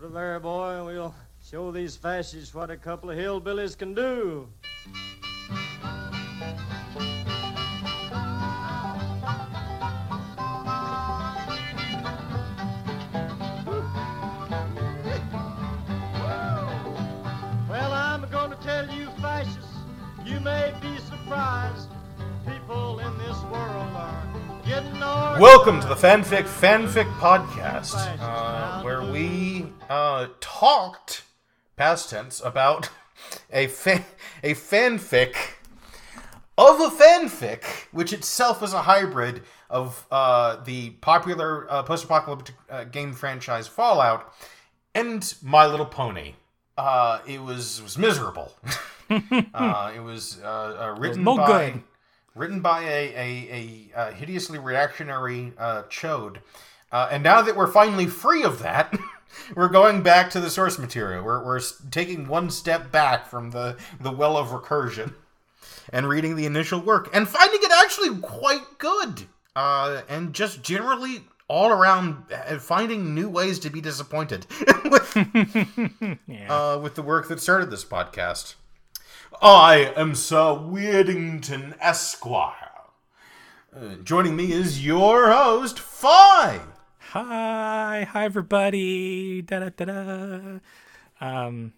Put it there, boy, and we'll show these fascists what a couple of hillbillies can do. Welcome to the Fanfic Fanfic Podcast, uh, where we uh, talked, past tense, about a a fanfic of a fanfic, which itself is a hybrid of uh, the popular uh, post-apocalyptic uh, game franchise Fallout and My Little Pony. Uh, it was it was miserable. uh, it was written no by good. Written by a a, a, uh hideously reactionary uh, chode. Uh, and now that we're finally free of that, we're going back to the source material. We're, we're taking one step back from the, the well of recursion and reading the initial work and finding it actually quite good. Uh, and just generally all around uh, finding new ways to be disappointed with, Yeah. uh, with the work that started this podcast. I am Sir Weirdington Esquire. Uh, joining me is your host, Fi. hi, hi everybody. Da da da da. Um,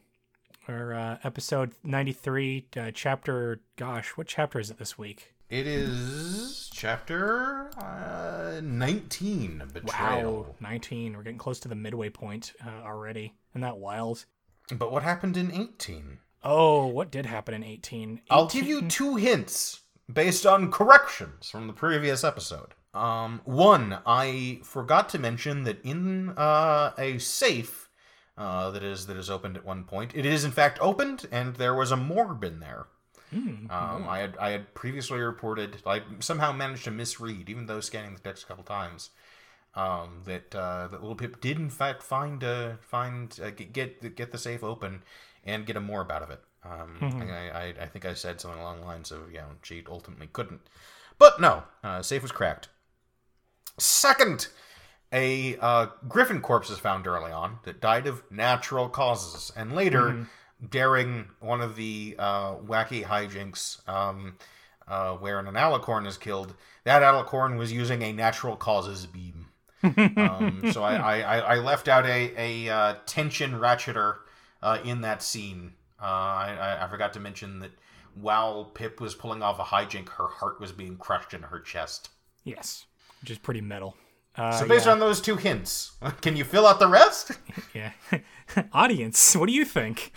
or uh, episode ninety three, uh, chapter. Gosh, what chapter is it this week? It is chapter uh, 19, Betrayal. Wow, nineteen. We're getting close to the midway point uh, already. Isn't that wild? But what happened in 18? Oh, what did happen in eighteen? I'll give you two hints based on corrections from the previous episode. Um, one, I forgot to mention that in uh, a safe uh, that is that is opened at one point, it is in fact opened, and there was a morb in there. Hmm, Um, I had I had previously reported I somehow managed to misread, even though scanning the text a couple times, um, that uh, that little Pip did in fact find uh, find uh, get get get the safe open and get a morb out of it. Um, I, I I think I said something along the lines of you know she ultimately couldn't, but no, uh, safe was cracked. Second, a uh, griffin corpse is found early on that died of natural causes, and later, during one of the uh, wacky hijinks um, uh, wherein an alicorn is killed, that alicorn was using a natural causes beam. um, so I, I, I- I left out a, a uh, tension ratcheter uh, in that scene. Uh, I, I- forgot to mention that while Pip was pulling off a hijink, her heart was being crushed in her chest. Yes, which is pretty metal. Uh, So based yeah. on those two hints, can you fill out the rest? Yeah. Audience, what do you think?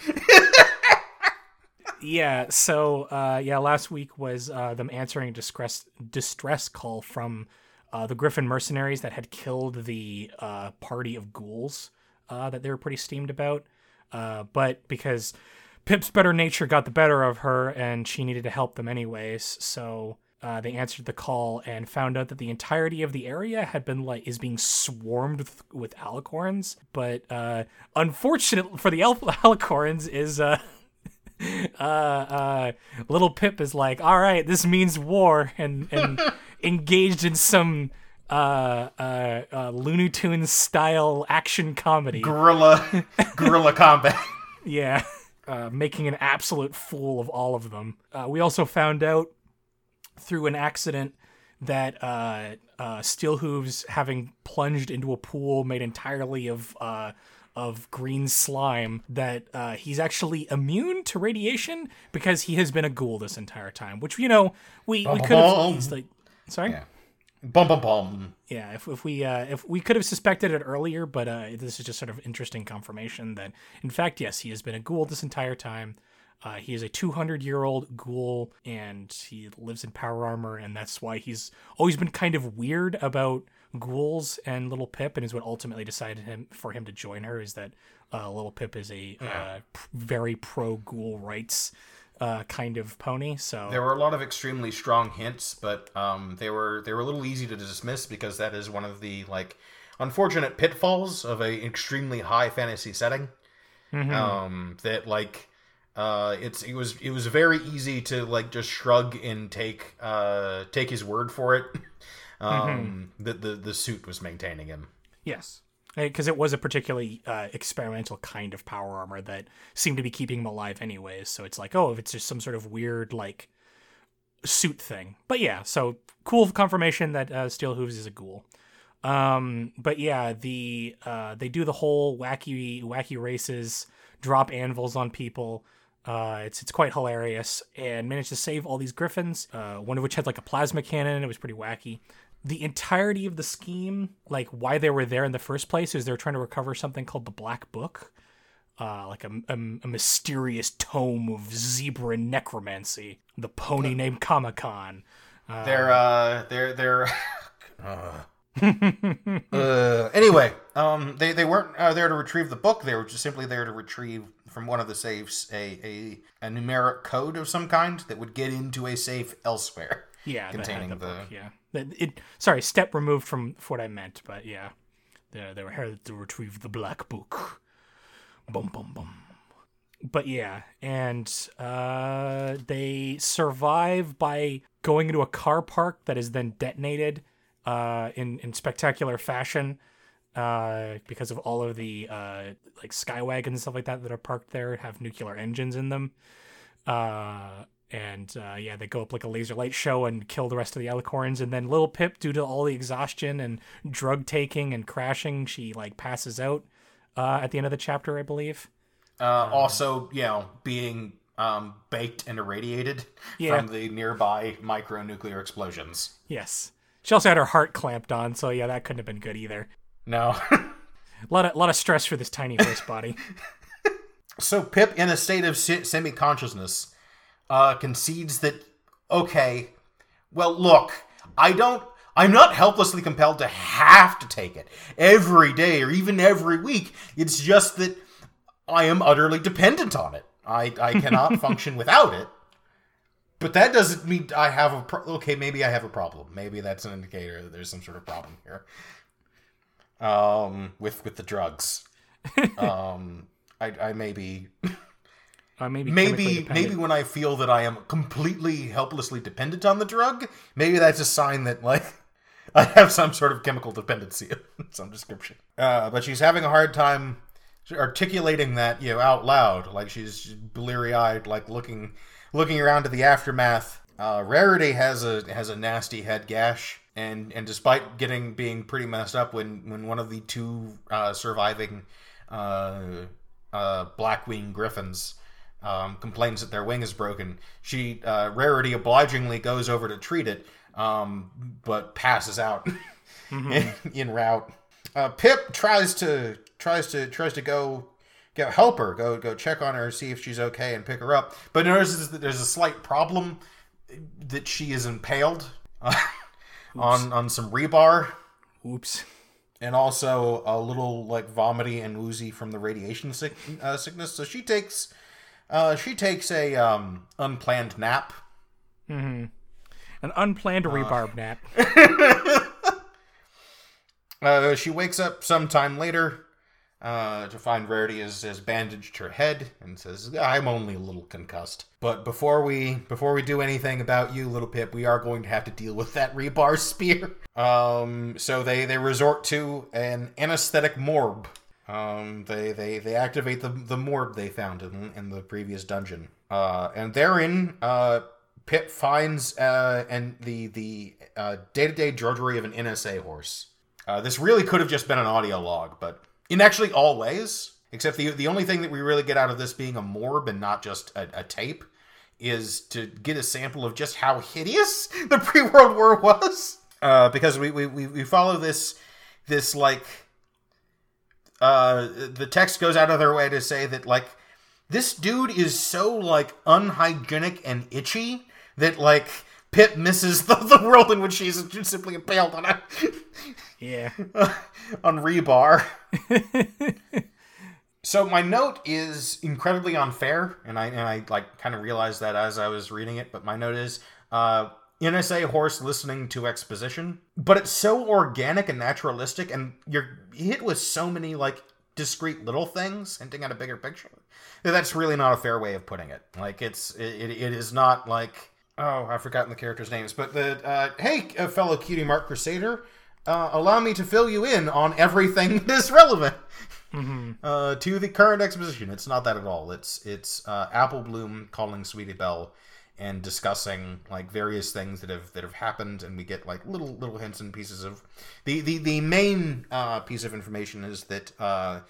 yeah, so uh yeah, last week was uh them answering a distress distress call from uh the Griffin mercenaries that had killed the uh party of ghouls uh that they were pretty steamed about. Uh but because Pip's better nature got the better of her and she needed to help them anyways, so uh, they answered the call and found out that the entirety of the area had been like is being swarmed with, with alicorns. But uh, unfortunate for the al- alicorns is uh, uh, uh, little Pip is like, all right, this means war, and and engaged in some uh, uh, uh, Looney Tunes style action comedy. Gorilla, gorilla combat. Yeah. Uh, making an absolute fool of all of them. Uh, we also found out through an accident that uh, uh, Steel Hooves, having plunged into a pool made entirely of uh, of green slime, that uh, he's actually immune to radiation because he has been a ghoul this entire time. Which you know we, we could have easily. Sorry. Yeah. Bum bum bum. Yeah, if, if we uh, if we could have suspected it earlier, but uh, this is just sort of interesting confirmation that in fact, yes, he has been a ghoul this entire time. Uh, he is a 200 year old ghoul, and he lives in power armor, and that's why he's always been kind of weird about ghouls and Little Pip, and is what ultimately decided him for him to join her. Is that uh, Little Pip is a uh, very pro ghoul rights uh, kind of pony. So There were a lot of extremely strong hints, but um, they were they were a little easy to dismiss because that is one of the like unfortunate pitfalls of a extremely high fantasy setting. Um, that like uh, it's it was it was very easy to like just shrug and take uh take his word for it. Um, that the the suit was maintaining him. Yes. Because it was a particularly uh, experimental kind of power armor that seemed to be keeping him alive anyways. So it's like, oh, if it's just some sort of weird like suit thing. But yeah, so cool confirmation that uh, Steel Hooves is a ghoul. Um, but yeah, the uh, they do the whole wacky wacky races, drop anvils on people. Uh, it's it's quite hilarious and managed to save all these griffins. Uh, one of which had like a plasma cannon. It was pretty wacky. The entirety of the scheme, like why they were there in the first place, is they're trying to recover something called the Black Book, uh, like a, a, a mysterious tome of zebra necromancy. The pony named Kamakan. they're uh they're they're uh, anyway, um, they they weren't uh, there to retrieve the book. They were just simply there to retrieve from one of the safes a a, a numeric code of some kind that would get into a safe elsewhere. Yeah, containing the, the, book. Yeah, it. Sorry, step removed from what I meant, but yeah, they they were here to retrieve the black book. Bum bum bum. But yeah, and uh, they survive by going into a car park that is then detonated uh, in in spectacular fashion uh, because of all of the uh, like skywagons and stuff like that that are parked there and have nuclear engines in them. Uh, and uh, yeah, they go up like a laser light show and kill the rest of the alicorns. And then Little Pip, due to all the exhaustion and drug taking and crashing, she like passes out uh, at the end of the chapter, I believe. Uh, also, you know, being um, baked and irradiated Yeah. from the nearby micronuclear explosions. Yes, she also had her heart clamped on, so yeah, that couldn't have been good either. No. A lot of lot of stress for this tiny horse body. so Pip, in a state of se- semi-consciousness, uh, concedes that okay, well, look, I don't. I'm not helplessly compelled to have to take it every day or even every week. It's just that I am utterly dependent on it. I, I cannot function without it. But that doesn't mean I have a pro- okay. Maybe I have a problem. Maybe that's an indicator that there's some sort of problem here. Um, with with the drugs. um, I I maybe Uh, maybe maybe maybe when I feel that I am completely helplessly dependent on the drug, maybe that's a sign that like I have some sort of chemical dependency of some description. Uh, but she's having a hard time articulating that you know out loud, like she's bleary eyed, like looking looking around to the aftermath. Uh, Rarity has a has a nasty head gash, and and despite getting being pretty messed up when when one of the two uh, surviving uh, uh, Blackwing Griffins um, complains that their wing is broken. She uh, Rarity obligingly goes over to treat it, um, but passes out in, in route. Uh, Pip tries to tries to tries to go go help her, go go check on her, see if she's okay, and pick her up. But notices that there's a slight problem that she is impaled uh, on on some rebar Oops. and also a little like vomity and woozy from the radiation sick, uh, sickness. So she takes uh, she takes a um, unplanned nap. An unplanned rebarb nap. Uh, she wakes up sometime later uh, to find Rarity has, has bandaged her head and says, "I'm only a little concussed, but before we before we do anything about you, little Pip, we are going to have to deal with that rebar spear." Um, so they they resort to an anesthetic morb. Um, they they they activate the the morb they found in in the previous dungeon. Uh, and therein, uh, Pip finds uh, and the the uh, day-to-day drudgery of an NSA horse. Uh, this really could have just been an audio log, but in actually all ways, except the the only thing that we really get out of this being a morb and not just a, a tape is to get a sample of just how hideous the pre-World War was. Uh, because we, we we follow this this like uh, the text goes out of their way to say that like this dude is so like unhygienic and itchy that like Pip misses the, the world in which she's just simply impaled on a Yeah. on rebar. so my note is incredibly unfair, and I and I like kind of realized that as I was reading it. But my note is uh, NSA horse listening to exposition, but it's so organic and naturalistic, and you're hit with so many like discrete little things hinting at a bigger picture. That's really not a fair way of putting it. Like it's it, it is not like oh I've forgotten the characters' names, but the uh, hey uh, fellow cutie mark crusader. uh, allow me to fill you in on everything that is relevant uh, to the current exposition. It's not that at all. It's it's uh, Apple Bloom calling Sweetie Belle and discussing like various things that have that have happened, and we get like little little hints and pieces of the the the main uh, piece of information is that uh,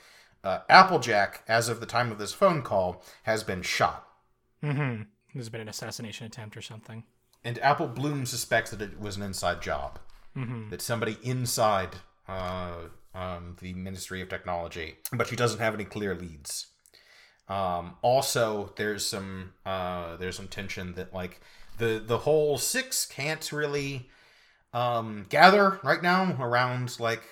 uh, Applejack, as of the time of this phone call, has been shot. Mm-hmm. There's been an assassination attempt or something. And Apple Bloom suspects that it was an inside job. That somebody inside uh, um, the Ministry of Technology, but she doesn't have any clear leads. Um, also, there's some uh, there's some tension that like the the whole six can't really um, gather right now around like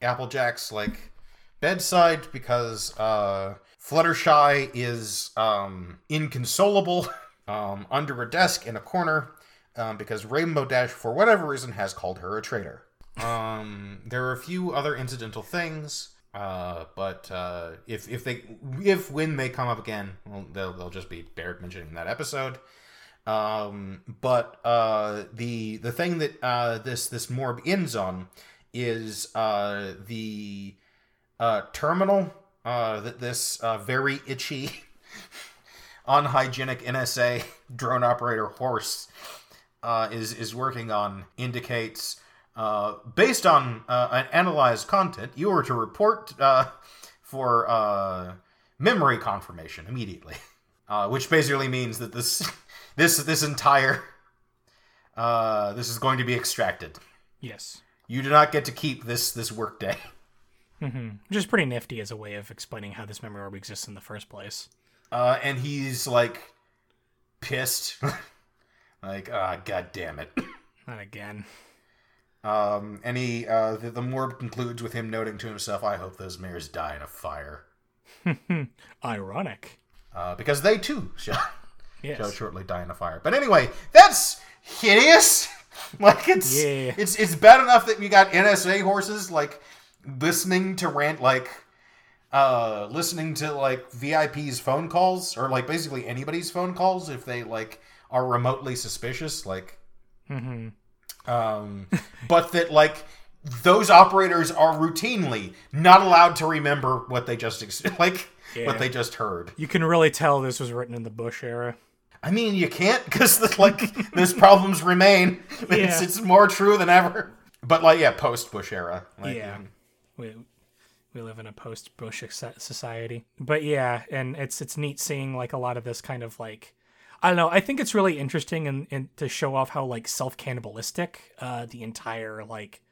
Applejack's like bedside because uh, Fluttershy is um, inconsolable um, under a desk in a corner um, because Rainbow Dash, for whatever reason, has called her a traitor. Um, there are a few other incidental things, uh, but uh, if if they if when they come up again, well, they'll they'll just be Barrett mentioning that episode. Um, but uh, the the thing that uh, this this morb ends on is uh, the uh, terminal uh, that this uh, very itchy, unhygienic NSA drone operator horse uh, is is working on indicates, uh, based on uh, an analyzed content, you are to report uh, for uh, memory confirmation immediately, uh, which basically means that this this this entire uh, this is going to be extracted. Yes. You do not get to keep this this workday. Mm-hmm. Which is pretty nifty as a way of explaining how this memory orb exists in the first place. Uh, and he's like pissed, like ah, god damn it. Not again. Um, and he, uh, the, the morb concludes with him noting to himself, "I hope those mares die in a fire, Ironic. uh, because they too shall, Yes. shall shortly die in a fire." But anyway, that's hideous. like it's Yeah. it's it's bad enough that you got NSA horses like listening to rant like uh listening to like VIP's phone calls or like basically anybody's phone calls if they like are remotely suspicious like um but that like those operators are routinely not allowed to remember what they just ex- like Yeah. what they just heard You can really tell this was written in the Bush era. i mean you can't because like those problems remain it's, Yeah. it's more true than ever but like yeah post bush era like, yeah. We, we live in a post Bush society. But yeah, and it's it's neat seeing like a lot of this kind of like I don't know. I think it's really interesting and, and to show off how like self cannibalistic uh, the entire like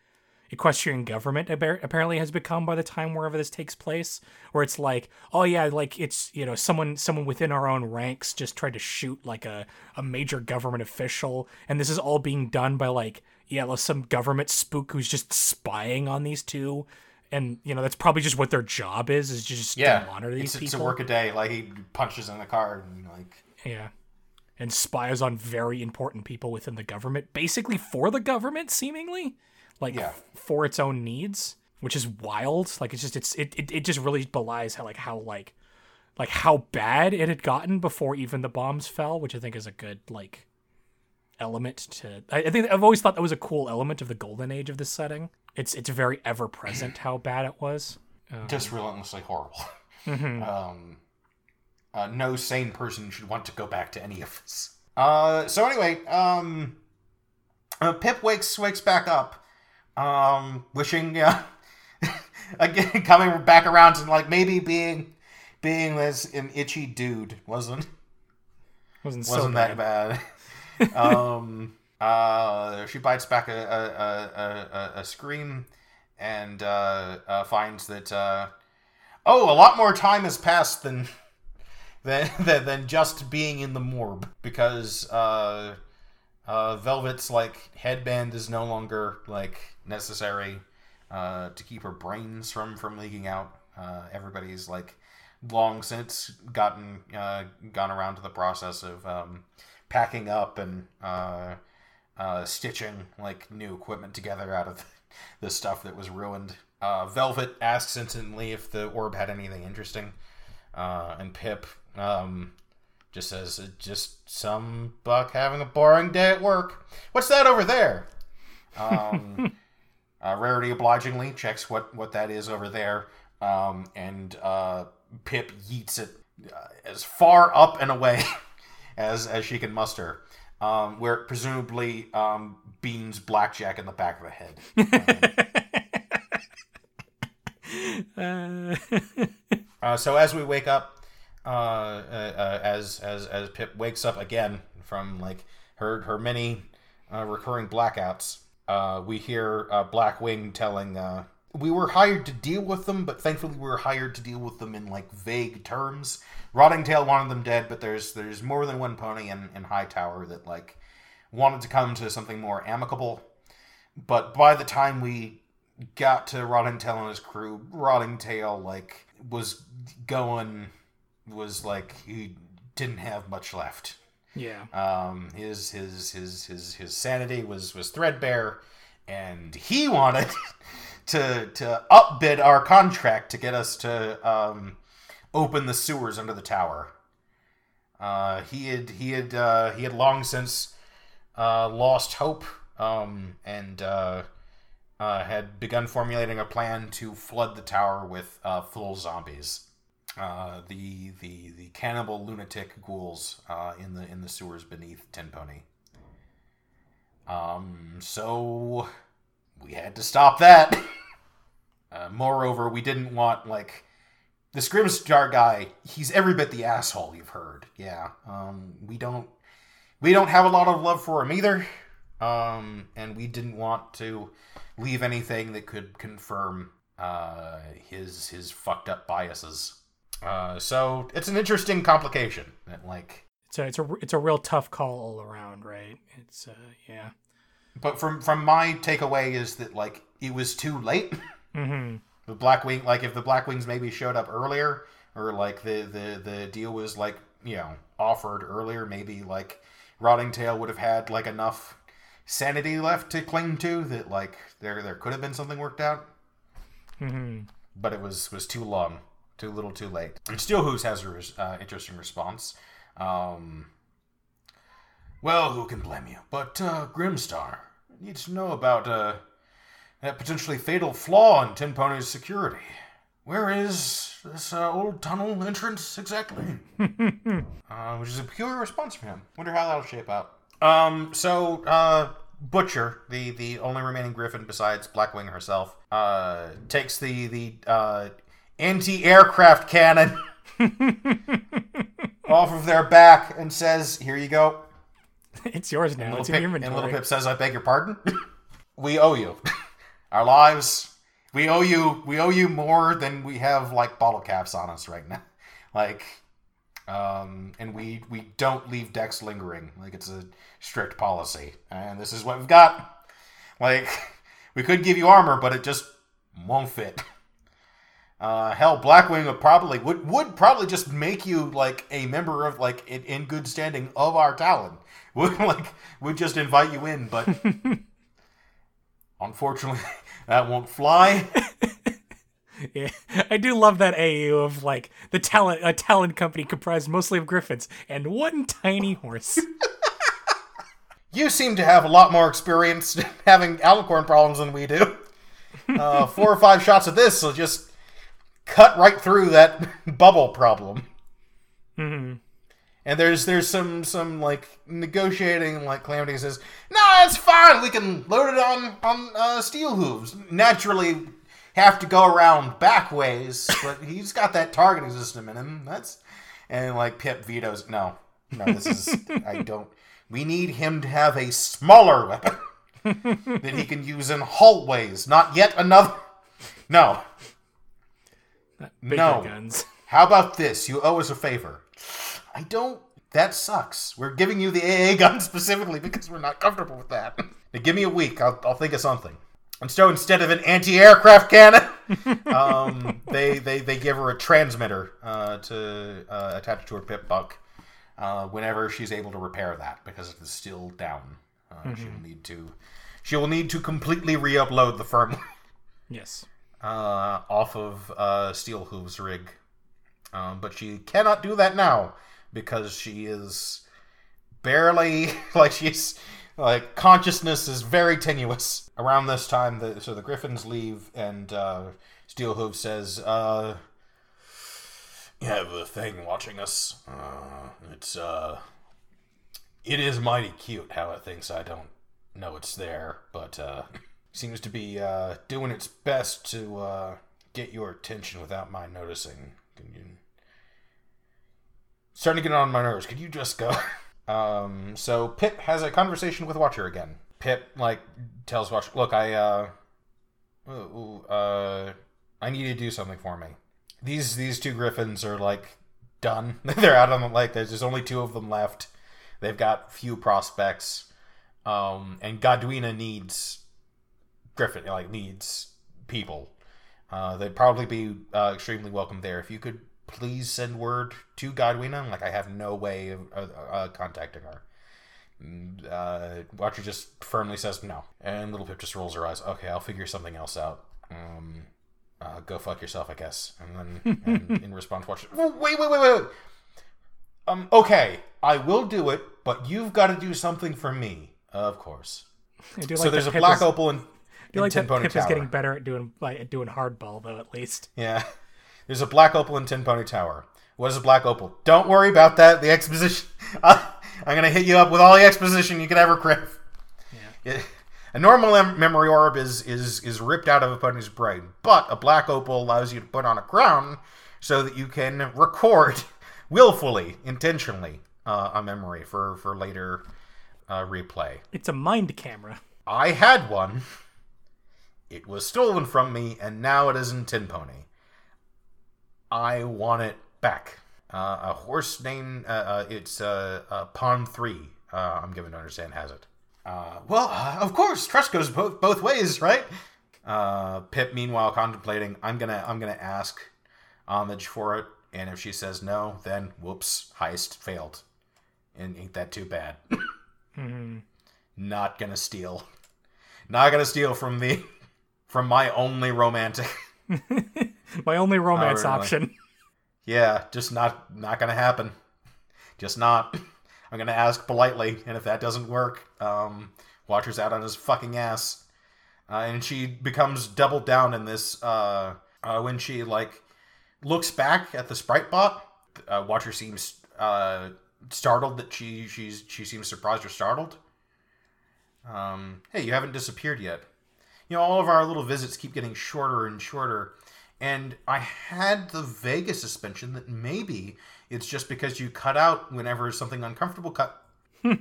equestrian government apparently has become by the time wherever this takes place where it's like oh yeah like it's you know someone someone within our own ranks just tried to shoot like a, a major government official and this is all being done by like yeah like some government spook who's just spying on these two and you know that's probably just what their job is is just yeah to monitor these it's, it's a work a day like he punches in the car and like yeah. And spies on very important people within the government, basically for the government, seemingly, like Yeah. f- for its own needs, which is wild. Like it's just it's it, it, it just really belies how like how like like how bad it had gotten before even the bombs fell, which I think is a good like element to. I, I think I've always thought that was a cool element of the golden age of this setting. It's it's very ever present how bad it was. just relentlessly horrible Mm-hmm. um uh, no sane person should want to go back to any of this uh so anyway um uh, pip wakes wakes back up um wishing uh, again coming back around to like maybe being being this an itchy dude wasn't wasn't so wasn't bad. that bad. um, uh, she bites back a a, a, a, a scream and uh, uh, finds that uh, oh, a lot more time has passed than than than, than just being in the morb because uh, uh, Velvet's like headband is no longer like necessary uh, to keep her brains from from leaking out. Uh, everybody's like long since gotten uh, gone around to the process of um, packing up and uh, uh, stitching like new equipment together out of the stuff that was ruined. Uh, Velvet asks instantly if the orb had anything interesting, uh, and Pip um, just says, "Uh, "Just some buck having a boring day at work." What's that over there? Um, Uh, Rarity obligingly checks what what that is over there, um, and uh, Pip yeets it uh, as far up and away as as she can muster, um, where it presumably um, beans Blackjack in the back of the head. Uh, so as we wake up, as as as Pip wakes up again from like her her many uh, recurring blackouts, uh, we hear uh, Blackwing telling, uh, "We were hired to deal with them, but thankfully we were hired to deal with them in like vague terms. Rotting Tail wanted them dead, but there's there's more than one pony in in Hightower that like wanted to come to something more amicable. But by the time we got to Rotting Tail and his crew, Rotting Tail like was going was like he didn't have much left. Yeah. Um, his his his his his sanity was was threadbare, and he wanted to to upbid our contract to get us to um, open the sewers under the tower. Uh, he had he had uh, he had long since uh, lost hope um, and uh, uh, had begun formulating a plan to flood the tower with uh, full zombies uh, the the the cannibal lunatic ghouls uh, in the in the sewers beneath Tenpony. Um, so we had to stop that. Uh, moreover, we didn't want like the Scrimstar guy. He's every bit the asshole you've heard. Yeah. Um, we don't we don't have a lot of love for him either. Um, and we didn't want to leave anything that could confirm uh, his his fucked up biases. Uh, so it's an interesting complication. That like, It's a it's a it's a real tough call all around, right? It's uh yeah. but from from my takeaway is that like it was too late. Mm-hmm. the Blackwing, like if the Black Wings maybe showed up earlier, or like the the the deal was like you know offered earlier, maybe like Rotting Tail would have had like enough sanity left to cling to that like there there could have been something worked out. Mm-hmm. but it was was too long, too little, too late. And Steel Hooves has an res- uh, interesting response. Um, well, who can blame you? But uh, Grimstar needs to know about uh, that potentially fatal flaw in Tenpony's security. Where is this uh, old tunnel entrance exactly? uh, which is a peculiar response from him. Wonder how that'll shape out. Um, so uh, Butcher, the the only remaining Griffin besides Blackwing herself, uh, takes the the uh, anti-aircraft cannon off of their back and says, "Here you go." It's yours now. Little It's in Pip, your and inventory. Little Pip says, "I beg your pardon. we owe you our lives. We owe you. We owe you more than we have like bottle caps on us right now. Like, um, and we we don't leave decks lingering. Like it's a strict policy, and this is what we've got. Like, we could give you armor, but it just won't fit." Uh, hell, Blackwing would probably would would probably just make you like a member of like in, in good standing of our Talon. Would like would just invite you in, but unfortunately that won't fly. Yeah, I do love that AU of like the talent a talent company comprised mostly of griffins and one tiny horse. You seem to have a lot more experience having alicorn problems than we do. Uh, four or five shots of this will just cut right through that bubble problem. hmm And there's there's some some like negotiating like Calamity says, "No, it's fine. We can load it on on uh, steel hooves. Naturally, have to go around back ways, but he's got that targeting system in him. That's and like Pip vetoes. No, no, this is I don't. We need him to have a smaller weapon that he can use in hallways. Not yet another. No. Bigger No. guns. How about this? You owe us a favor. I don't. That sucks. We're giving you the AA gun specifically because we're not comfortable with that. Now, give me a week. I'll, I'll think of something. And so instead of an anti-aircraft cannon, um, they, they they give her a transmitter uh, to uh, attach to her PipBuck uh, whenever she's able to repair that because it is still down. Uh, She will need to she will need to completely re-upload the firmware Yes. Uh, off of uh, Steel Hooves rig. Um, but she cannot do that now because she is barely like she's like consciousness is very tenuous around this time. The, so the Griffins leave, and uh, Steelhooves says, uh, "You have a thing watching us. Uh, it's uh, it is mighty cute how it thinks I don't know it's there, but uh, seems to be uh, doing its best to uh, get your attention without my noticing. Can you?" Starting to get on my nerves. Could you just go? Um, so Pip has a conversation with Watcher again. Pip like tells Watcher, "Look, I uh, ooh, uh, I need you to do something for me. These these two griffins are like done. They're out on the lake. There's, there's only two of them left. They've got few prospects, um, and Gawdyna needs Griffin like needs people. Uh, they'd probably be uh, extremely welcome there if you could please send word to Gawdyna. Like I have no way of uh, contacting her. Uh, Watcher just firmly says no, and Little Pip just rolls her eyes. Okay, I'll figure something else out. Um, uh, go fuck yourself, I guess. And then and in response, Watcher, "Wait, wait, wait, wait, wait. Um, okay, I will do it, but you've got to do something for me, of course. Do so there's that a black is- opal and, And like Tin that Pip Tower. is getting better at doing like at doing hardball though. At least Yeah. There's a black opal in Tenpony Tower. What is a black opal? Don't worry about that. The exposition. I'm going to hit you up with all the exposition you could ever crave. It- a normal mem- memory orb is, is, is ripped out of a pony's brain, but a black opal allows you to put on a crown so that you can record willfully, intentionally, uh, a memory for, for later uh, replay. it's a mind camera. I had one. It was stolen from me, and now it is in Tenpony. I want it back. Uh, a horse named uh, uh, it's uh, uh, Pon3. Uh, I'm given to understand has it. Uh, well, uh, of course, trust goes both both ways, right? Uh, Pip, meanwhile, contemplating. I'm gonna I'm gonna ask homage for it, and if she says no, then whoops, heist failed. And ain't that too bad? Not gonna steal. Not gonna steal from the from my only romantic. My only romance really? option. Yeah, just not not gonna happen. Just not. I'm gonna ask politely, and if that doesn't work, um, Watcher's out on his fucking ass, uh, and she becomes doubled down in this uh, uh, when she like looks back at the sprite bot. Uh, Watcher seems uh, startled that she she's she seems surprised or startled. Um, hey, you haven't disappeared yet. You know, all of our little visits keep getting shorter and shorter. And I had the vague suspicion that maybe it's just because you cut out whenever something uncomfortable cut. uh,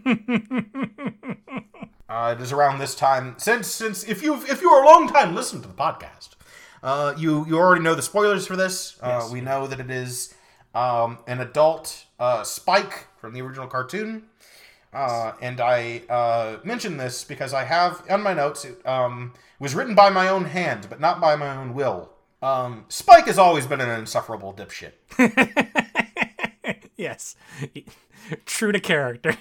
it is around this time since since if you if you are a long time listener to the podcast, uh, you you already know the spoilers for this. Uh, we know that it is um, an adult uh, Spike from the original cartoon. Uh, and I uh, mention this because I have on my notes. It um, was written by my own hand, but not by my own will. Um, Spike has always been an insufferable dipshit. yes, true to character.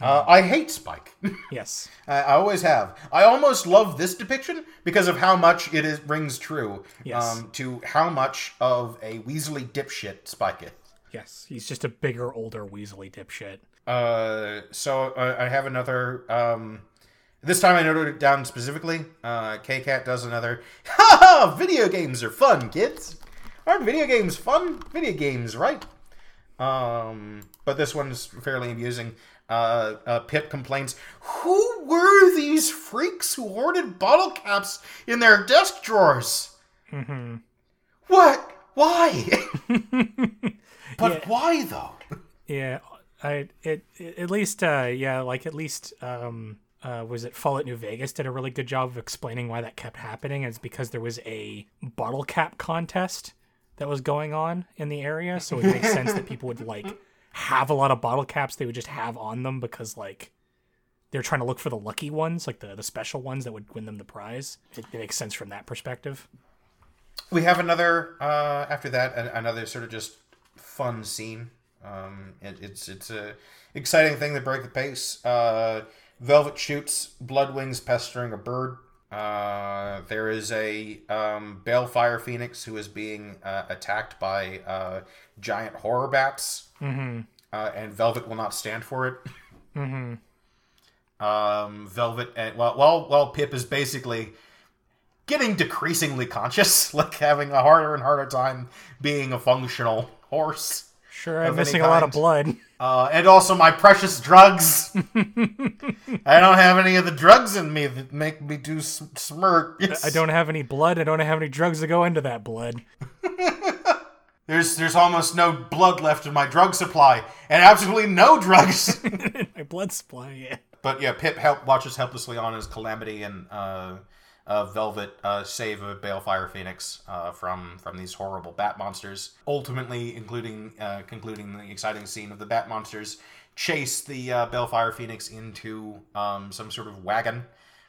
Uh, I hate Spike. yes, I, I always have. I almost love this depiction because of how much it is rings true Yes. um, to how much of a Weasley dipshit Spike is. yes, he's just a bigger, older Weasley dipshit. Uh, so uh, I have another. Um, this time I noted it down specifically. Uh, Kkat does another. Ha ha! Video games are fun, kids. Aren't video games fun? Video games, right? Um, but this one's fairly amusing. Uh, uh, Pip complains, "Who were these freaks who hoarded bottle caps in their desk drawers? Mm-hmm. What? Why? but Yeah. why though?" Yeah, I it, it at least uh yeah like at least um uh was it Fallout New Vegas did a really good job of explaining why that kept happening. It's because there was a bottle cap contest that was going on in the area, so it makes sense that people would like have a lot of bottle caps they would just have on them because like they're trying to look for the lucky ones, like the the special ones that would win them the prize. It, it makes sense from that perspective. we have another uh, after that an, another sort of just fun scene um, it, it's it's a exciting thing to break the pace uh, velvet shoots blood wings pestering a bird uh, there is a um, balefire phoenix who is being uh, attacked by uh, giant horror bats Mm-hmm. uh, and velvet will not stand for it Mm-hmm. um, Velvet, and while while while Pip is basically getting decreasingly conscious, like having a harder and harder time being a functional horse. Sure, I'm missing a lot of blood. Uh, and also my precious drugs. I don't have any of the drugs in me that make me do smirk. I don't have any blood. I don't have any drugs to go into that blood. There's there's almost no blood left in my drug supply, and absolutely no drugs. in My blood supply. Yeah. but yeah, Pip help watches helplessly on as Calamity and uh, uh, Velvet uh, save a Balefire Phoenix uh, from from these horrible bat monsters. Ultimately, including uh, concluding the exciting scene of the bat monsters chase the uh, Balefire Phoenix into um, some sort of wagon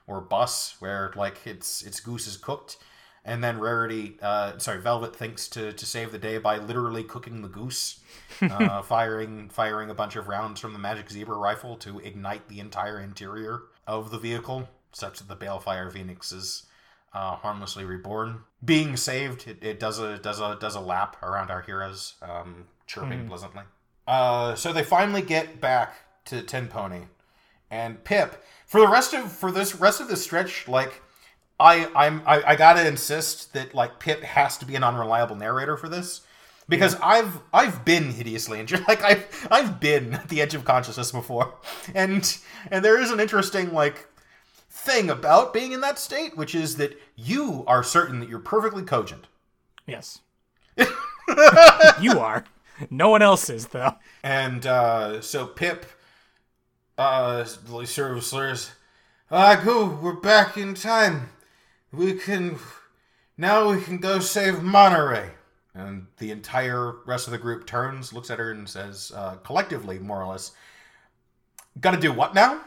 or bus where like its its goose is cooked. And then Rarity, uh, sorry, Velvet thinks to, to save the day by literally cooking the goose, uh, firing firing a bunch of rounds from the Magic Zebra rifle to ignite the entire interior of the vehicle, such that the Balefire Phoenix is uh, harmlessly reborn. Being saved, it, it does a does a does a lap around our heroes, um, chirping pleasantly. Uh, so they finally get back to Tenpony, and Pip for the rest of for this rest of the stretch, like I I'm I, I gotta insist that like Pip has to be an unreliable narrator for this because I've I've been hideously injured. Like I've I've been at the edge of consciousness before, and and there is an interesting like thing about being in that state, which is that you are certain that you're perfectly cogent. Yes. you are. No one else is though. And uh, so Pip uh, slurs, Ah, go, we're back in time. We can. Now we can go save Monterey. And the entire rest of the group turns, looks at her, and says, uh, collectively, more or less, Gotta do what now?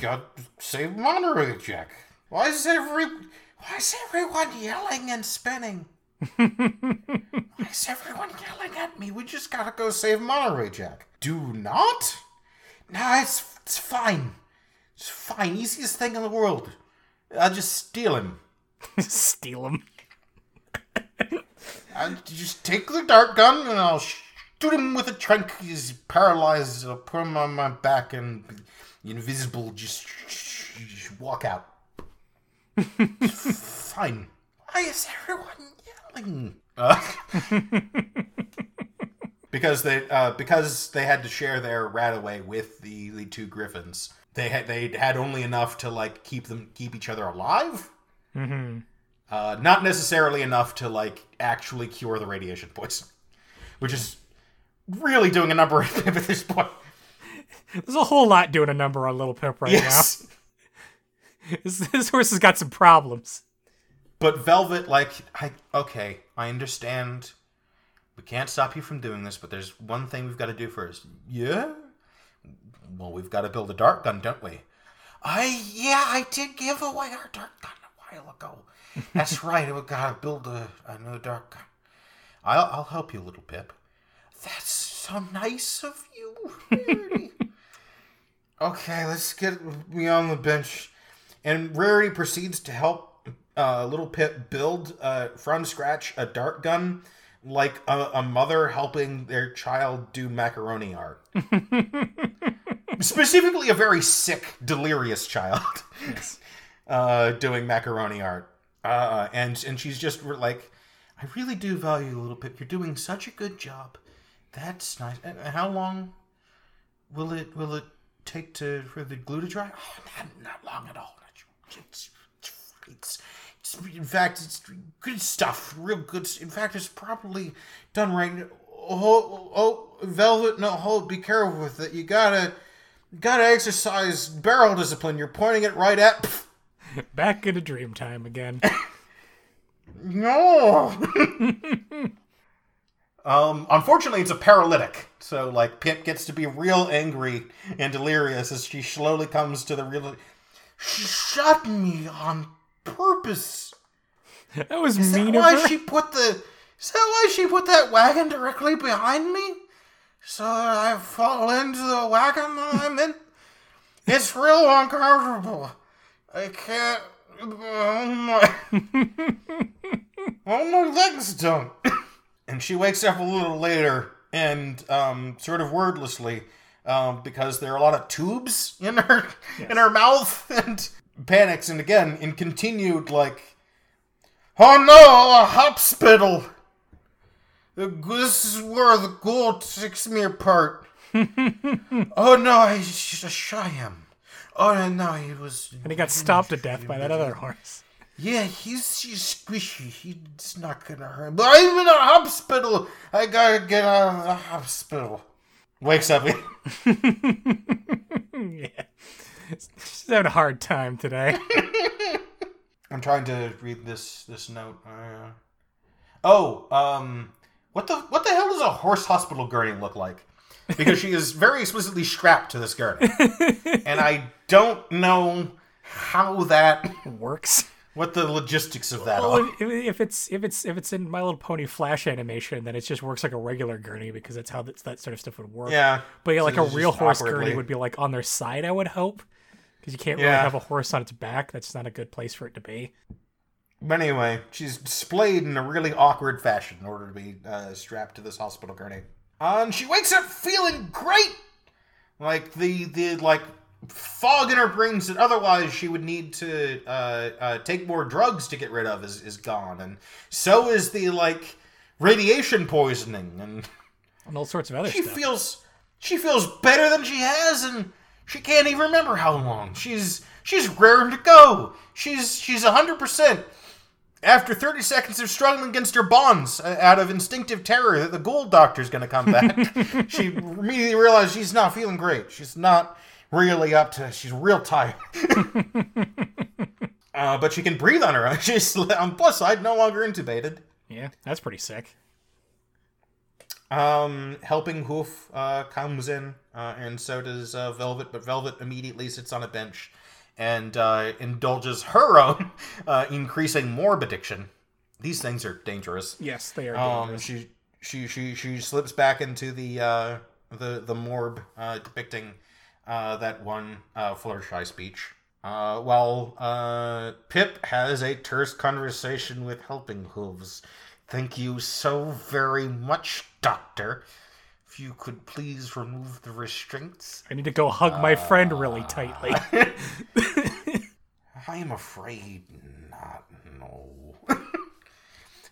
Gotta save Monterey, Jack. Why is every. Why is everyone yelling and spinning? Why is everyone yelling at me? We just gotta go save Monterey Jack. Do not? Nah, it's, it's fine. It's fine. Easiest thing in the world. I'll just steal him. Steal him. I'll just take the dart gun and I'll shoot him with a trunk. He's paralyzed. I'll put him on my back and invisible. Just, just walk out. fine. Why is everyone yelling? Uh, because they uh, because they had to share their RadAway with the the two griffins. They had they had only enough to like keep them keep each other alive. Mm-hmm. Uh, not necessarily enough to like actually cure the radiation poison, which is really doing a number on Pip at this point. There's a whole lot doing a number on Little Pip right Yes. now. This, this horse has got some problems. But Velvet, like, I okay, I understand. We can't stop you from doing this, but there's one thing we've got to do first. Yeah. Well, we've got to build a dart gun, don't we? I yeah, I did give away our dart gun a while ago. That's right. We've got to build a, a new dart gun. I'll I'll help you, little Pip. That's so nice of you. Rarity. okay, let's get me on the bench. And Rarity proceeds to help uh, little Pip build uh, from scratch a dart gun, like a, a mother helping their child do macaroni art. Specifically, a very sick, delirious child uh, doing macaroni art. Uh, and and she's just like, I really do value you, little Pip. You're doing such a good job. That's nice. And how long will it will it take to for the glue to dry? Oh, not, not long at all. It's, it's, it's, it's in fact it's good stuff. Real good. In fact, it's probably done right. Oh, oh, Velvet, no, hold. Be careful with it. You gotta gotta exercise barrel discipline. You're pointing it right at. Pff, Back into dream time again. No. um, unfortunately, it's a paralytic. So, like, Pip gets to be real angry and delirious as she slowly comes to the real. She shot me on purpose. That was Is that mean of why her. she put the? Is that why she put that wagon directly behind me? So that I fall into the wagon that I'm in. It's real uncomfortable. I can't. Oh my. oh my legs don't. And she wakes up a little later and, um, sort of wordlessly, um, because there are a lot of tubes in her in her mouth and panics. And again in continued like oh no a hospital! This is where the gold takes me apart. Oh no I he's a him oh no he was And he got stopped to death by that other horse. Yeah, he's, he's squishy. He's not gonna hurt. But I'm in a hospital. I gotta get out of the hospital. Wakes up. yeah. She's having a hard time today. I'm trying to read this this note. Uh, oh, um, what the what the hell does a horse hospital gurney look like? Because she is very explicitly strapped to this gurney, and I don't know how that Works. What the logistics of that Well, if, if it's if it's if it's in My Little Pony Flash animation, then it just works like a regular gurney because that's how that, that sort of stuff would work. Yeah, But yeah, like a real horse awkwardly- gurney would be like on their side, I would hope, because you can't really have a horse on its back. That's not a good place for it to be. But anyway, she's displayed in a really awkward fashion in order to be uh, strapped to this hospital gurney. And she wakes up feeling great, like the the like fog in her brains that otherwise she would need to uh, uh, take more drugs to get rid of is, is gone, and so is the like radiation poisoning, and And all sorts of other she stuff. feels she feels better than she has, and she can't even remember how long. She's she's raring to go. She's she's hundred percent. After 30 seconds of struggling against her bonds uh, out of instinctive terror that the gold doctor's going to come back, she immediately realized she's not feeling great. She's not really up to. She's real tired. uh, but she can breathe on her own. She's on plus side, no longer intubated. yeah, that's pretty sick. Um, helping Hoof uh, comes in, uh, and so does uh, Velvet. But Velvet immediately sits on a bench and uh, indulges her own uh, increasing morb addiction. These things are dangerous. Yes, they are Um, she she she she slips back into the uh, the the morb uh, depicting uh, that one uh, Fluttershy speech. Uh, while uh, Pip has a terse conversation with Helping Hooves. Thank you so very much, Doctor. If you could please remove the restraints. I need to go hug my friend really tightly. I am afraid not. No.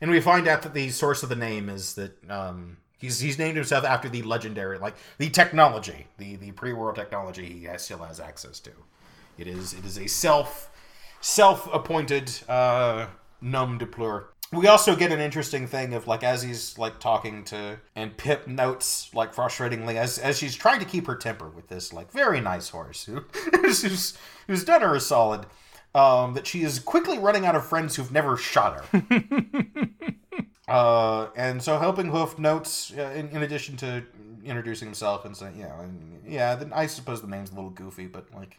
and we find out that the source of the name is that um, he's he's named himself after the legendary, like the technology, the the pre world technology he has, still has access to. It is it is a self self appointed uh, nom de plume. We also get an interesting thing of like as he's like talking to and Pip notes like frustratingly as as she's trying to keep her temper with this like very nice horse who who's, who's done her a solid um, that she is quickly running out of friends who've never shot her. uh, and so Helping Hoof notes, uh, in, in addition to introducing himself and saying, yeah, and, yeah, I suppose the name's a little goofy, but like,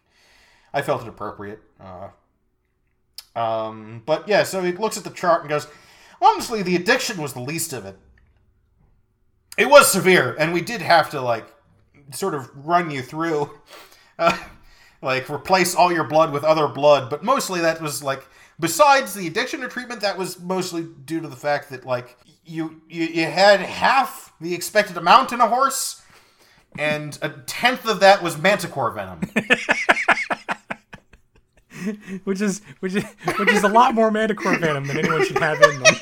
I felt it appropriate. Uh, um, but yeah, so he looks at the chart and goes, honestly, the addiction was the least of it. It was severe, and we did have to like sort of run you through, uh, like replace all your blood with other blood. But mostly that was like, besides the addiction or treatment, that was mostly due to the fact that like you you, you had half the expected amount in a horse, and a tenth of that was manticore venom. which is which is which is a lot more manticore venom than anyone should have in them.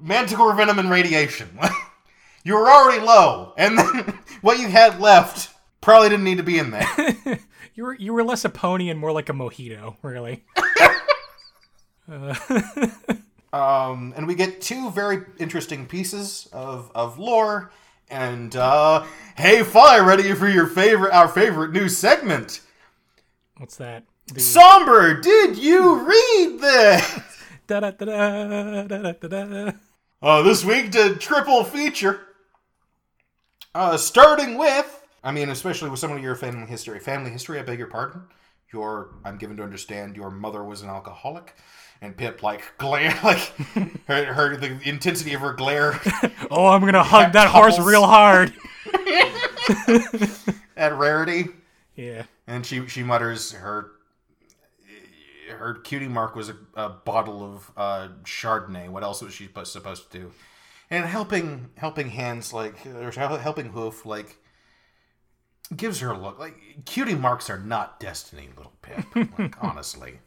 manticore venom and radiation. you were already low, and then what you had left probably didn't need to be in there. You were you were less a pony and more like a mojito, really. Um, and we get two very interesting pieces of, of lore. And uh, hey, Fi, ready for your favorite, our favorite new segment? What's that? The Somber, did you read this? da da da da da da da. Uh, this week, did triple feature. Uh, starting with, I mean, especially with some of your family history. Family history, I beg your pardon. Your, I'm given to understand your mother was an alcoholic. And Pip, like, glare, like, her, her, the intensity of her glare Oh, I'm gonna hug that horse real hard. at rarity. Yeah. And she, she mutters her, her cutie mark was a, a bottle of uh, Chardonnay. What else was she supposed to do? and helping helping hands like or helping hoof like gives her a look like cutie marks are not destiny, little Pip. Like honestly.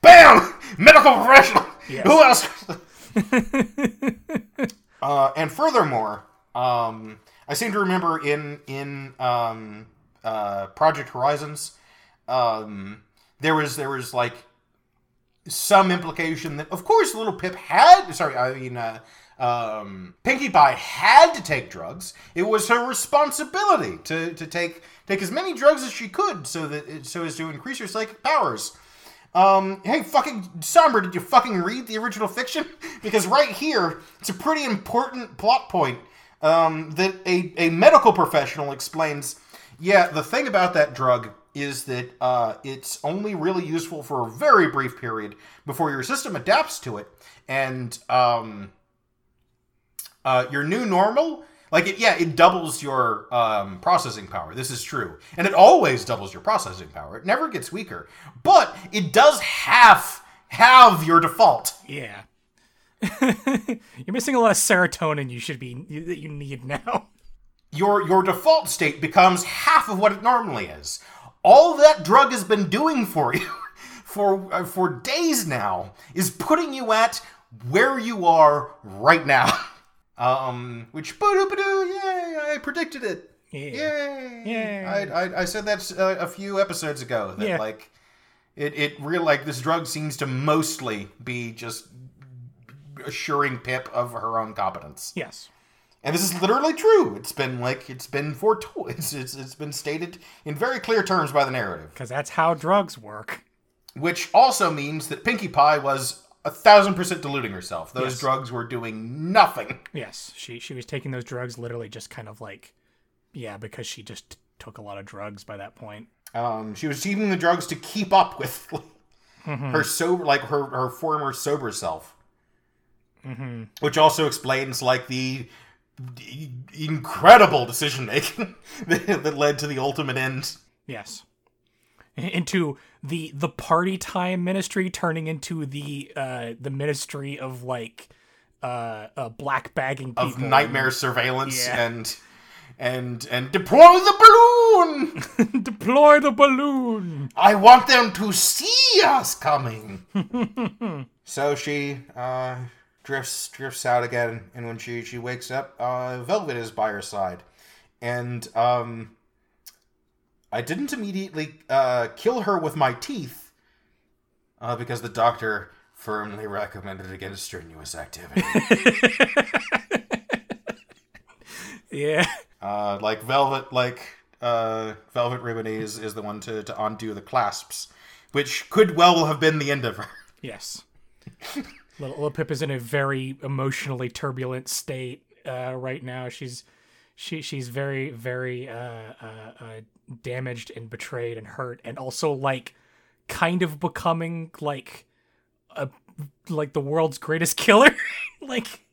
Bam! Medical professional. Yes. Who else? uh, and furthermore, um, I seem to remember in in um, uh, Project Horizons, um, there was there was like some implication that, of course, little Pip had. Sorry, I mean, uh, um, Pinkie Pie had to take drugs. It was her responsibility to, to take take as many drugs as she could, so that so as to increase her psychic powers. Um, hey, fucking Somber, did you fucking read the original fiction? Because right here, it's a pretty important plot point um, that a, a medical professional explains. Yeah, the thing about that drug is that uh, it's only really useful for a very brief period before your system adapts to it, and um, uh, your new normal, like it, yeah, it doubles your um, processing power. This is true, and it always doubles your processing power. It never gets weaker, but it does half have your default. Yeah. You're missing a lot of serotonin you should be that you need now. your your default state becomes half of what it normally is. All that drug has been doing for you for uh, for days now is putting you at where you are right now. Um, which yay! I predicted it. Yeah. Yay! Yay. I, I, I said that uh, a few episodes ago. That Yeah. like it it real like this drug seems to mostly be just assuring Pip of her own competence. Yes. And this is literally true. It's been like it's been foretold. It's, it's it's been stated in very clear terms by the narrative, Because that's how drugs work. which also means that Pinkie Pie was a thousand percent deluding herself. Those Yes. drugs were doing nothing. Yes. She she was taking those drugs literally just kind of like yeah, because she just took a lot of drugs by that point. Um, she was taking the drugs to keep up with her sober, like her her former sober self, mm-hmm. which also explains like the incredible decision making that led to the ultimate end. Yes. Into the the party time ministry turning into the uh the ministry of like uh, uh black bagging people of nightmare surveillance Yeah. and and and deploy the balloon. deploy the balloon. I want them to see us coming. so she uh, drifts drifts out again, and when she she wakes up, uh, Velvet is by her side, and um, I didn't immediately uh, kill her with my teeth, uh, because the doctor firmly recommended against strenuous activity. Yeah. Uh, like Velvet, like uh, Velvet Remedy is, is the one to, to undo the clasps, which could well have been the end of her. Yes. little, little Pip is in a very emotionally turbulent state uh, right now. She's she she's very very uh, uh, uh, damaged and betrayed and hurt, and also like kind of becoming like a like the world's greatest killer, like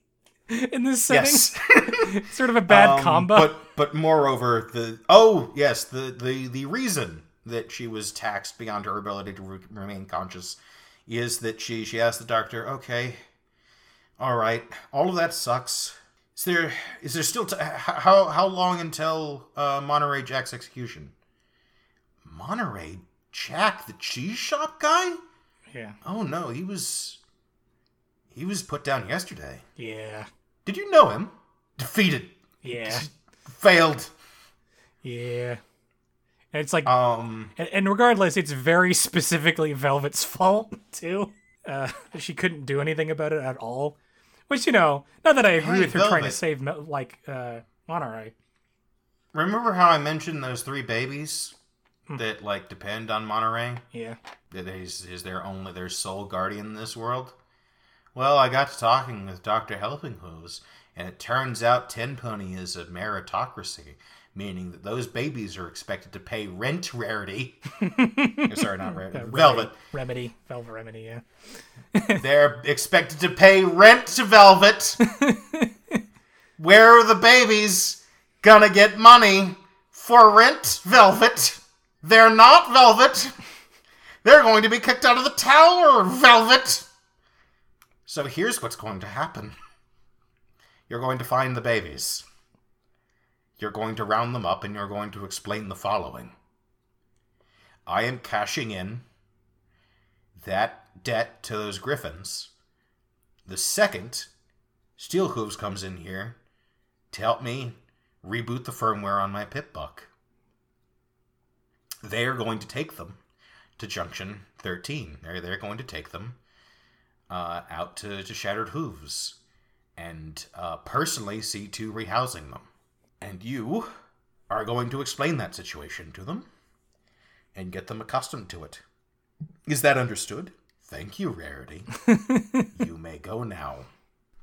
in this setting. Yes, sort of a bad Um, combo. But but moreover, the oh yes, the the the reason that she was taxed beyond her ability to re- remain conscious is that she she asked the doctor, okay, all right, all of that sucks. Is there is there still t- how how long until uh, Monterey Jack's execution? Monterey Jack, the cheese shop guy? yeah, Oh no, he was he was put down yesterday. yeah, Did you know him? Defeated, yeah, failed. yeah. And it's like Um, And, and regardless, it's very specifically Velvet's fault too. Uh, she couldn't do anything about it at all. Which you know, not that I agree Hey, with her trying to save like uh, Monterey. remember how I mentioned those three babies that like depend on Monterey? Yeah, that he's is their only their sole guardian in this world? Well, I got to talking with Doctor Helping Hooves, and it turns out Tenpony is a meritocracy, meaning that those babies are expected to pay rent rarity. Sorry, not rarity. Velvet. Remedy, Velvet Remedy. Yeah, They're expected to pay rent to Velvet. Where are the babies gonna get money for rent, Velvet? They're not Velvet. They're going to be kicked out of the tower, Velvet. So here's what's going to happen. You're going to find the babies. You're going to round them up and you're going to explain the following I am cashing in that debt to those griffins. The second, Steelhooves comes in here to help me reboot the firmware on my PipBuck. They are going to take them to Junction 13. They're, they're going to take them uh, out to, to Shattered Hooves and uh, personally see to rehousing them. And you are going to explain that situation to them and get them accustomed to it. Is that understood? Thank you, Rarity. you may go now.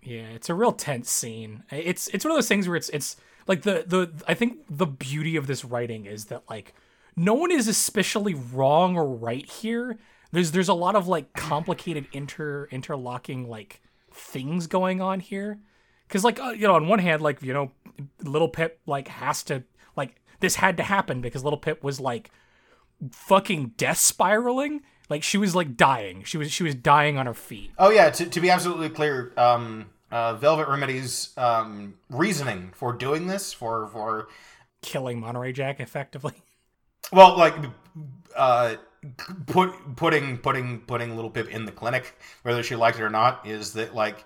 Yeah, it's a real tense scene. It's it's one of those things where it's it's like the the I think the beauty of this writing is that like no one is especially wrong or right here. There's there's a lot of like complicated inter interlocking like things going on here. Cuz like uh, you know on one hand like you know little Pip like has to like this had to happen because little Pip was like fucking death spiraling. Like she was like dying. She was she was dying on her feet. Oh yeah, to, to be absolutely clear, um, uh, Velvet remedies um, reasoning for doing this, for for Killing Monterey Jack effectively. well, like uh, put putting putting putting Little Pip in the clinic, whether she liked it or not, is that like,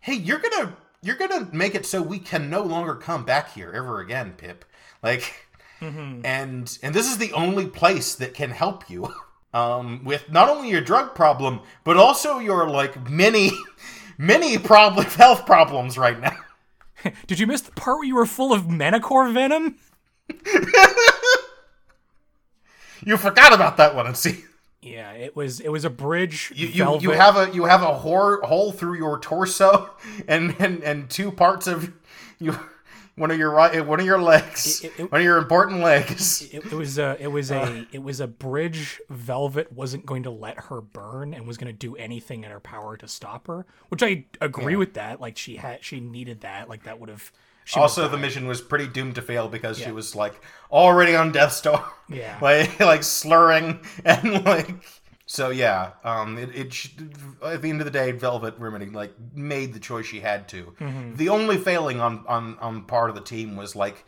hey, you're gonna you're gonna make it so we can no longer come back here ever again, Pip. Like, and and this is the only place that can help you. Um, with not only your drug problem, but also your like many, many problem health problems right now. Did you miss the part where you were full of Manticore venom? You forgot about that one, and see. Yeah, it was it was a bridge. You, you, you have a you have a hor- hole through your torso and, and and two parts of you one of your right one of your legs It- it- one of your important legs it, it was a it was a it was a bridge velvet wasn't going to let her burn and was going to do anything in her power to stop her which i agree with that like she had she needed that like that would have she also the mission was pretty doomed to fail because she was like already on death star. Yeah. like like slurring and like so yeah um it, it at the end of the day velvet remedy like made the choice she had to. Mm-hmm. the only failing on on on part of the team was like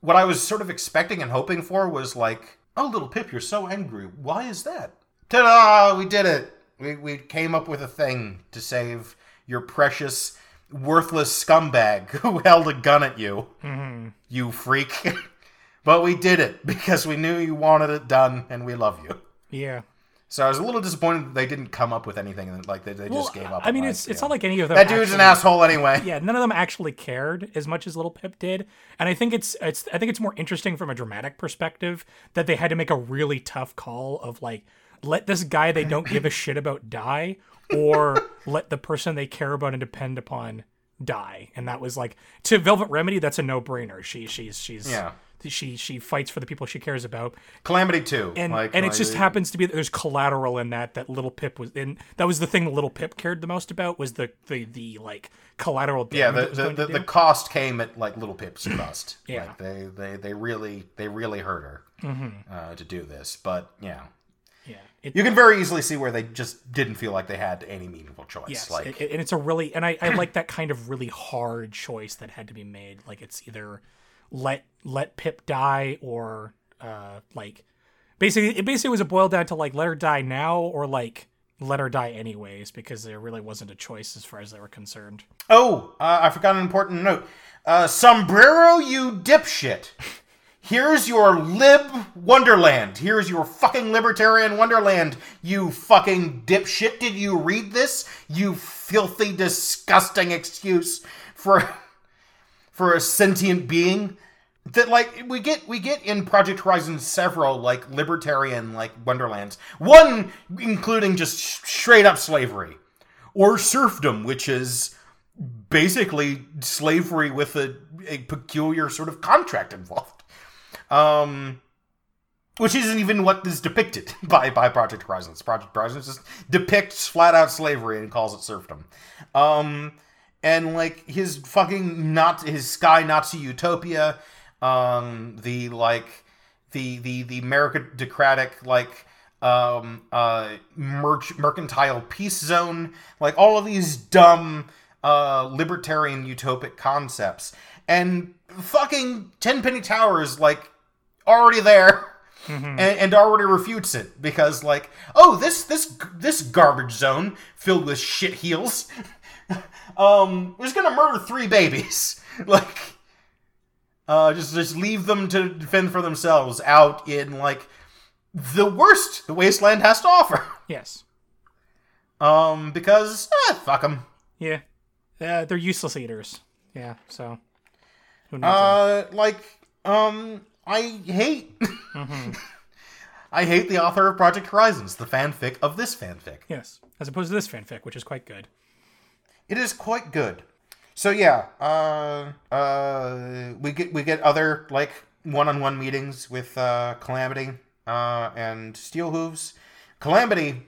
what i was sort of expecting and hoping for was like oh little pip you're so angry. Why is that? Ta-da! We did it. We, we came up with a thing to save your precious worthless scumbag who held a gun at you. Mm-hmm. You freak. But we did it because we knew you wanted it done and we love you. Yeah. So I was a little disappointed that they didn't come up with anything and like they, they well, just gave up. i mean it's it's not like any of them that dude's an asshole anyway. yeah none of them actually cared as much as little pip did. And i think it's it's i think it's more interesting from a dramatic perspective that they had to make a really tough call of like let this guy they don't give a shit about die or let the person they care about and depend upon die and that was like to velvet remedy that's a no-brainer she she's she's Yeah. she she fights for the people she cares about Calamity too, and like, and it just happens to be that there's collateral in that that little pip was in that was the thing that little pip cared the most about was the the the like collateral Yeah, the the, the, the cost came at like little Pip's cost. Yeah. like, they they they really they really hurt her uh, to do this, but yeah. It, You can very easily see where they just didn't feel like they had any meaningful choice. yes like, it- and it's a really and I, I like that kind of really hard choice that had to be made like it's either let let pip die or uh like basically it basically was a boil down to like let her die now or like let her die anyways because there really wasn't a choice as far as they were concerned Oh, uh, I forgot an important note. Uh, sombrero, you dipshit. Here's your lib wonderland. Here's your fucking libertarian wonderland, you fucking dipshit. Did you read this? You filthy, disgusting excuse for for a sentient being that like we get we get in project horizon several like libertarian like wonderlands one including just straight up slavery or serfdom which is basically slavery with a, a peculiar sort of contract involved um which isn't even what is depicted by by project horizons. Project horizons just depicts flat out slavery and calls it serfdom. Um and like his fucking not his sky nazi utopia um the like the the the meritocratic like um uh merch, mercantile peace zone like all of these dumb uh, libertarian utopic concepts, and fucking Tenpenny Towers like already there. And, and already refutes it because like oh this this this garbage zone filled with shit heels um was gonna murder three babies like uh just just leave them to defend for themselves out in like the worst the wasteland has to offer Yes. um because eh, fuck them Yeah. Uh, they're useless eaters. Yeah. So. Who knows? uh like um i hate i hate the author of project horizons the fanfic of this fanfic yes. As opposed to this fanfic, which is quite good. It is quite good. So yeah, uh, uh, we get we get other like one-on-one meetings with uh, Calamity uh, and Steel Hooves. Calamity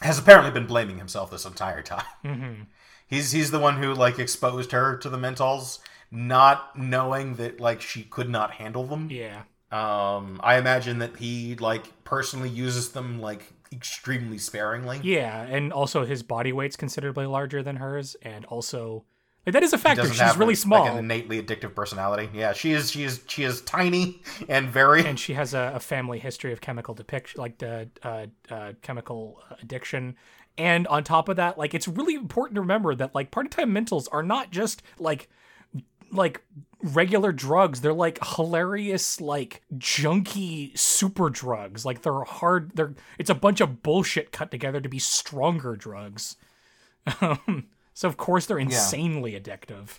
has apparently been blaming himself this entire time. Mm-hmm. He's he's the one who like exposed her to the Mint-als, not knowing that like she could not handle them. Yeah. Um, I imagine that he like personally uses them like extremely sparingly. Yeah, and also his body weight's considerably larger than hers, and also like that is a factor. She's have really small, like an innately addictive personality. Yeah, she is. She is. She is tiny and very. and she has a, a family history of chemical depiction, like the uh, uh, chemical addiction. And on top of that, like it's really important to remember that like part-time Mint-als are not just like like regular drugs. They're like hilarious, like junky super drugs. Like they're hard. They're it's a bunch of bullshit cut together to be stronger drugs. Um, so of course they're insanely addictive.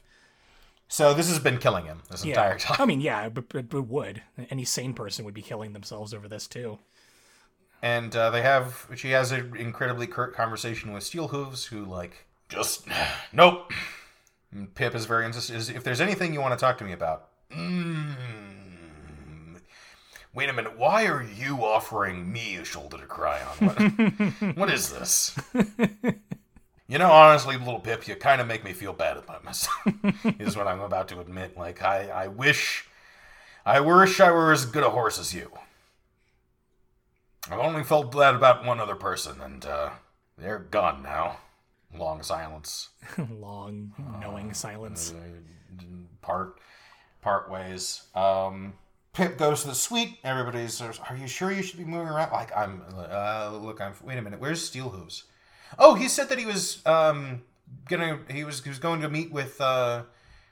so this has been killing him this Yeah. entire time. I mean, yeah, but, but, but would any sane person would be killing themselves over this too? And uh, they have. She has an incredibly curt conversation with Steel Hooves, who like just nope. And Pip is very insistent. Is if there's anything you want to talk to me about. Mm, wait a minute. Why are you offering me a shoulder to cry on? What, what is this? You know, honestly, little Pip, you kind of make me feel bad about myself. is what I'm about to admit. Like, I, I wish, I wish I were as good a horse as you. I've only felt bad about one other person, and uh, they're gone now. Long silence. Long, knowing silence. Uh, part, part ways. Um, Pip goes to the suite. Everybody says, "Are you sure you should be moving around?" Like I'm. Uh, look, I'm. Wait a minute. Where's Steel Hooves? Oh, he said that he was um gonna. He was he was going to meet with uh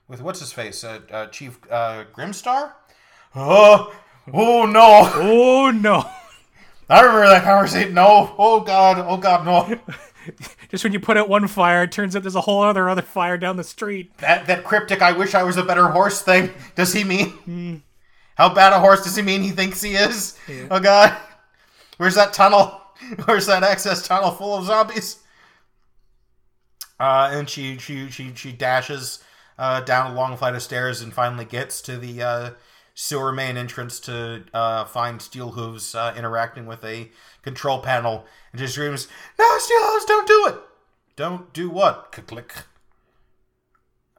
with what's his face uh, uh Chief uh Grimstar. Oh, oh no! Oh no! I remember that conversation. No. Oh god. Oh god. No. Just when you put out one fire, it turns out there's a whole other other fire down the street. That that cryptic. I wish I was a better horse thing. Does he mean? How bad a horse does he mean? He thinks he is. Oh god. Where's that tunnel? Where's that access tunnel full of zombies? Uh, and she she she she dashes uh, down a long flight of stairs and finally gets to the uh, sewer main entrance to uh, find Steel Hooves uh, interacting with a control panel and just screams, "No, Steel Hooves, don't do it! Don't do what?" Click.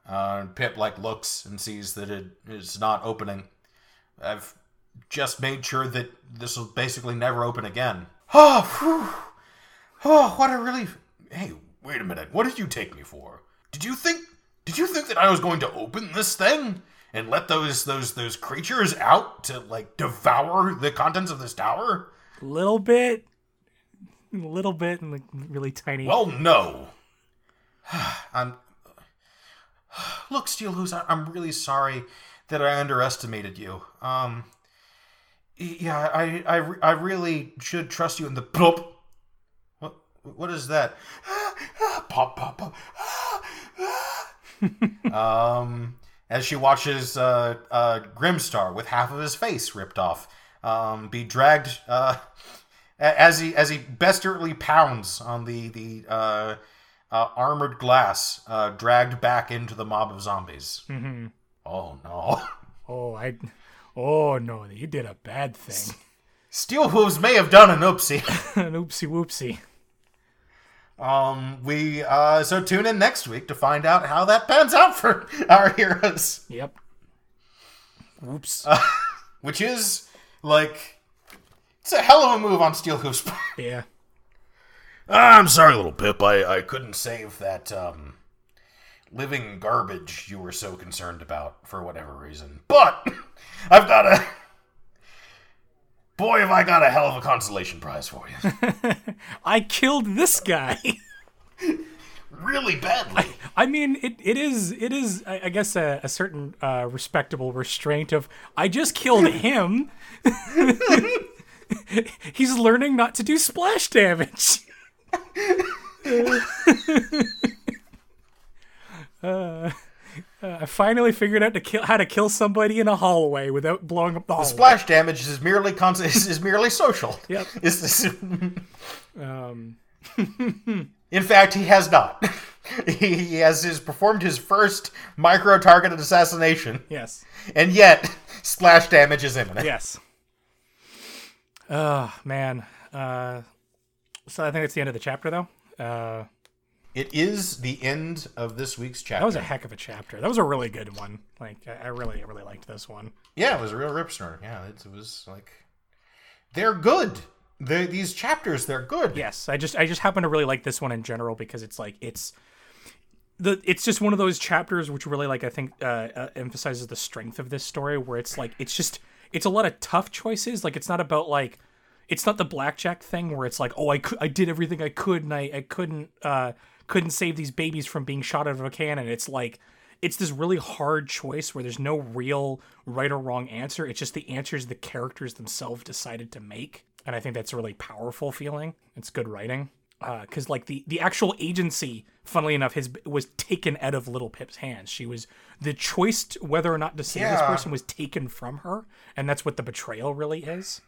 Uh, Pip like looks and sees that it is not opening. I've just made sure that this will basically never open again. Oh, whew. oh, what a relief! Hey, wait a minute. What did you take me for? Did you think? Did you think that I was going to open this thing and let those those those creatures out to like devour the contents of this tower? A little bit, a little bit, and like really tiny. Well, no. I'm. Look, Steel I- I'm really sorry that I underestimated you. Um. Yeah, I, I, I really should trust you in the plop. What, what is that? pop, pop, pop. um, as she watches uh, uh, Grimstar with half of his face ripped off, um, be dragged uh, as he as he bestirly pounds on the the uh, uh, armored glass, uh, dragged back into the mob of zombies. hmm Oh no! Oh, I. Oh no, you did a bad thing. Steel Hooves may have done an oopsie. An oopsie whoopsie. Um, we uh, so tune in next week to find out how that pans out for our heroes. Yep. Whoops. which is like it's a hell of a move on Steel Hooves. part. yeah. Ah, I'm sorry, little Pip. I, I couldn't save that um, living garbage you were so concerned about for whatever reason. But I've got a. Boy, have I got a hell of a consolation prize for you. I killed this guy. really badly. I mean, it, it is it is I, I guess a, a certain uh, respectable restraint of I just killed him. He's learning not to do splash damage. uh, I finally figured out to kill how to kill somebody in a hallway without blowing up the hallway. Splash damage is merely con- is, is merely social. Yep. Is this- Um, In fact, he has not. he, he has his, performed his first micro targeted assassination, yes. and yet splash damage is imminent. Yes. Oh man. Uh, so I think that's the end of the chapter, though. Uh, It is the end of this week's chapter. that was a heck of a chapter. That was a really good one. Like I, I really, really liked this one. yeah, it was a real rip snorter. Yeah, it, it was like they're good. these chapters, they're good. Yes, I just, I just happen to really like this one in general because it's like it's the, it's just one of those chapters which really like I think uh, uh, emphasizes the strength of this story, where it's like it's just, it's a lot of tough choices. Like it's not about like it's not the blackjack thing where it's like oh i could i did everything i could and i, I couldn't uh couldn't save these babies from being shot out of a cannon it's like it's this really hard choice where there's no real right or wrong answer. It's just the answers the characters themselves decided to make and i think that's a really powerful feeling. It's good writing. Uh, because like the the actual agency funnily enough has was taken out of little pip's hands. She was the choice to whether or not to save this person was taken from her and that's what the betrayal really is.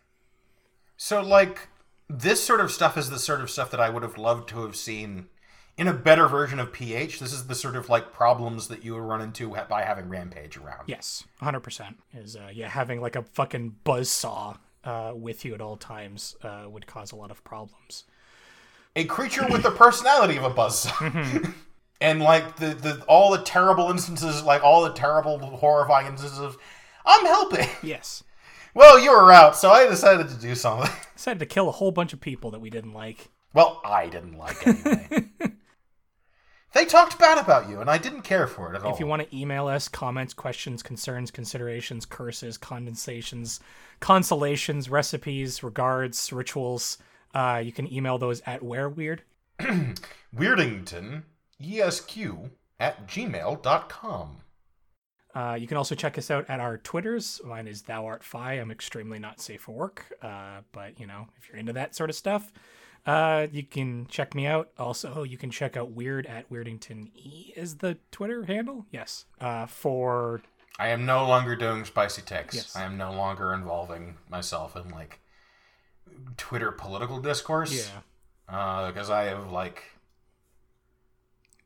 So, like, this sort of stuff is the sort of stuff that I would have loved to have seen in a better version of PH. This is the sort of like problems that you would run into by having Rampage around. Yes, hundred percent. Is uh, yeah, having like a fucking buzz saw uh, with you at all times uh, would cause a lot of problems. A creature with the personality of a buzzsaw. and like the, the all the terrible instances, like all the terrible, horrifying instances of, I'm helping. Yes, Well, you were out, so I decided to do something. decided to kill a whole bunch of people that we didn't like. Well, I didn't like anyway. They talked bad about you, and I didn't care for it at all. If you want to email us comments, questions, concerns, considerations, curses, condensations, consolations, recipes, regards, rituals, uh, you can email those at where weird. Weirdington, esq at gmail.com. Uh, you can also check us out at our Twitters. Mine is thou art fi. I'm extremely not safe for work. Uh, but you know, if you're into that sort of stuff, uh, you can check me out. Also, you can check out Weird at Weirdington E is the Twitter handle. Yes. Uh, for I am no longer doing spicy texts. Yes. I am no longer involving myself in like Twitter political discourse. yeah, Because I have like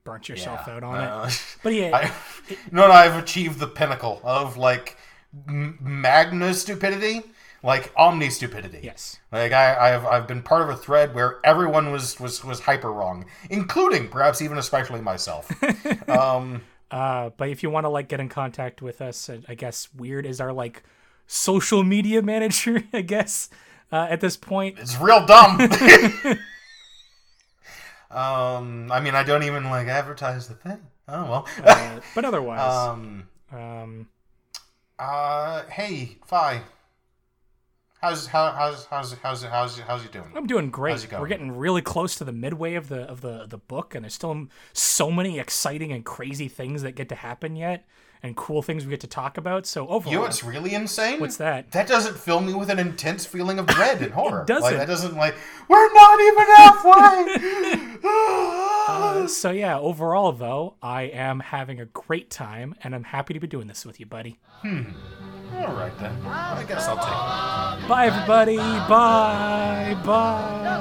burnt yourself yeah, out on uh, it. But yeah, I, no, no, I've achieved the pinnacle of like magna stupidity, like omni stupidity. yes. Like I, I've I've been part of a thread where everyone was was was hyper wrong, including perhaps even especially myself. um, Uh, but if you want to like get in contact with us, I guess Weird is our like social media manager. I guess uh, at this point. it's real dumb. um, I mean, I don't even like advertise the thing. Oh well. Uh, but otherwise, um. um, Uh. Hey, Fi. How's how how's how's how's how's how's you doing? I'm doing How's great. it going? We're getting really close to the midway of the of the the book, and there's still so many exciting and crazy things that get to happen yet, and cool things we get to talk about. So overall, You know what's really insane? what's that? That doesn't fill me with an intense feeling of dread and horror. doesn't. Like that doesn't like we're not even halfway. Uh, so yeah, overall though, I am having a great time, and I'm happy to be doing this with you, buddy. All right then. I guess I'll take it. Bye everybody. Bye. Bye.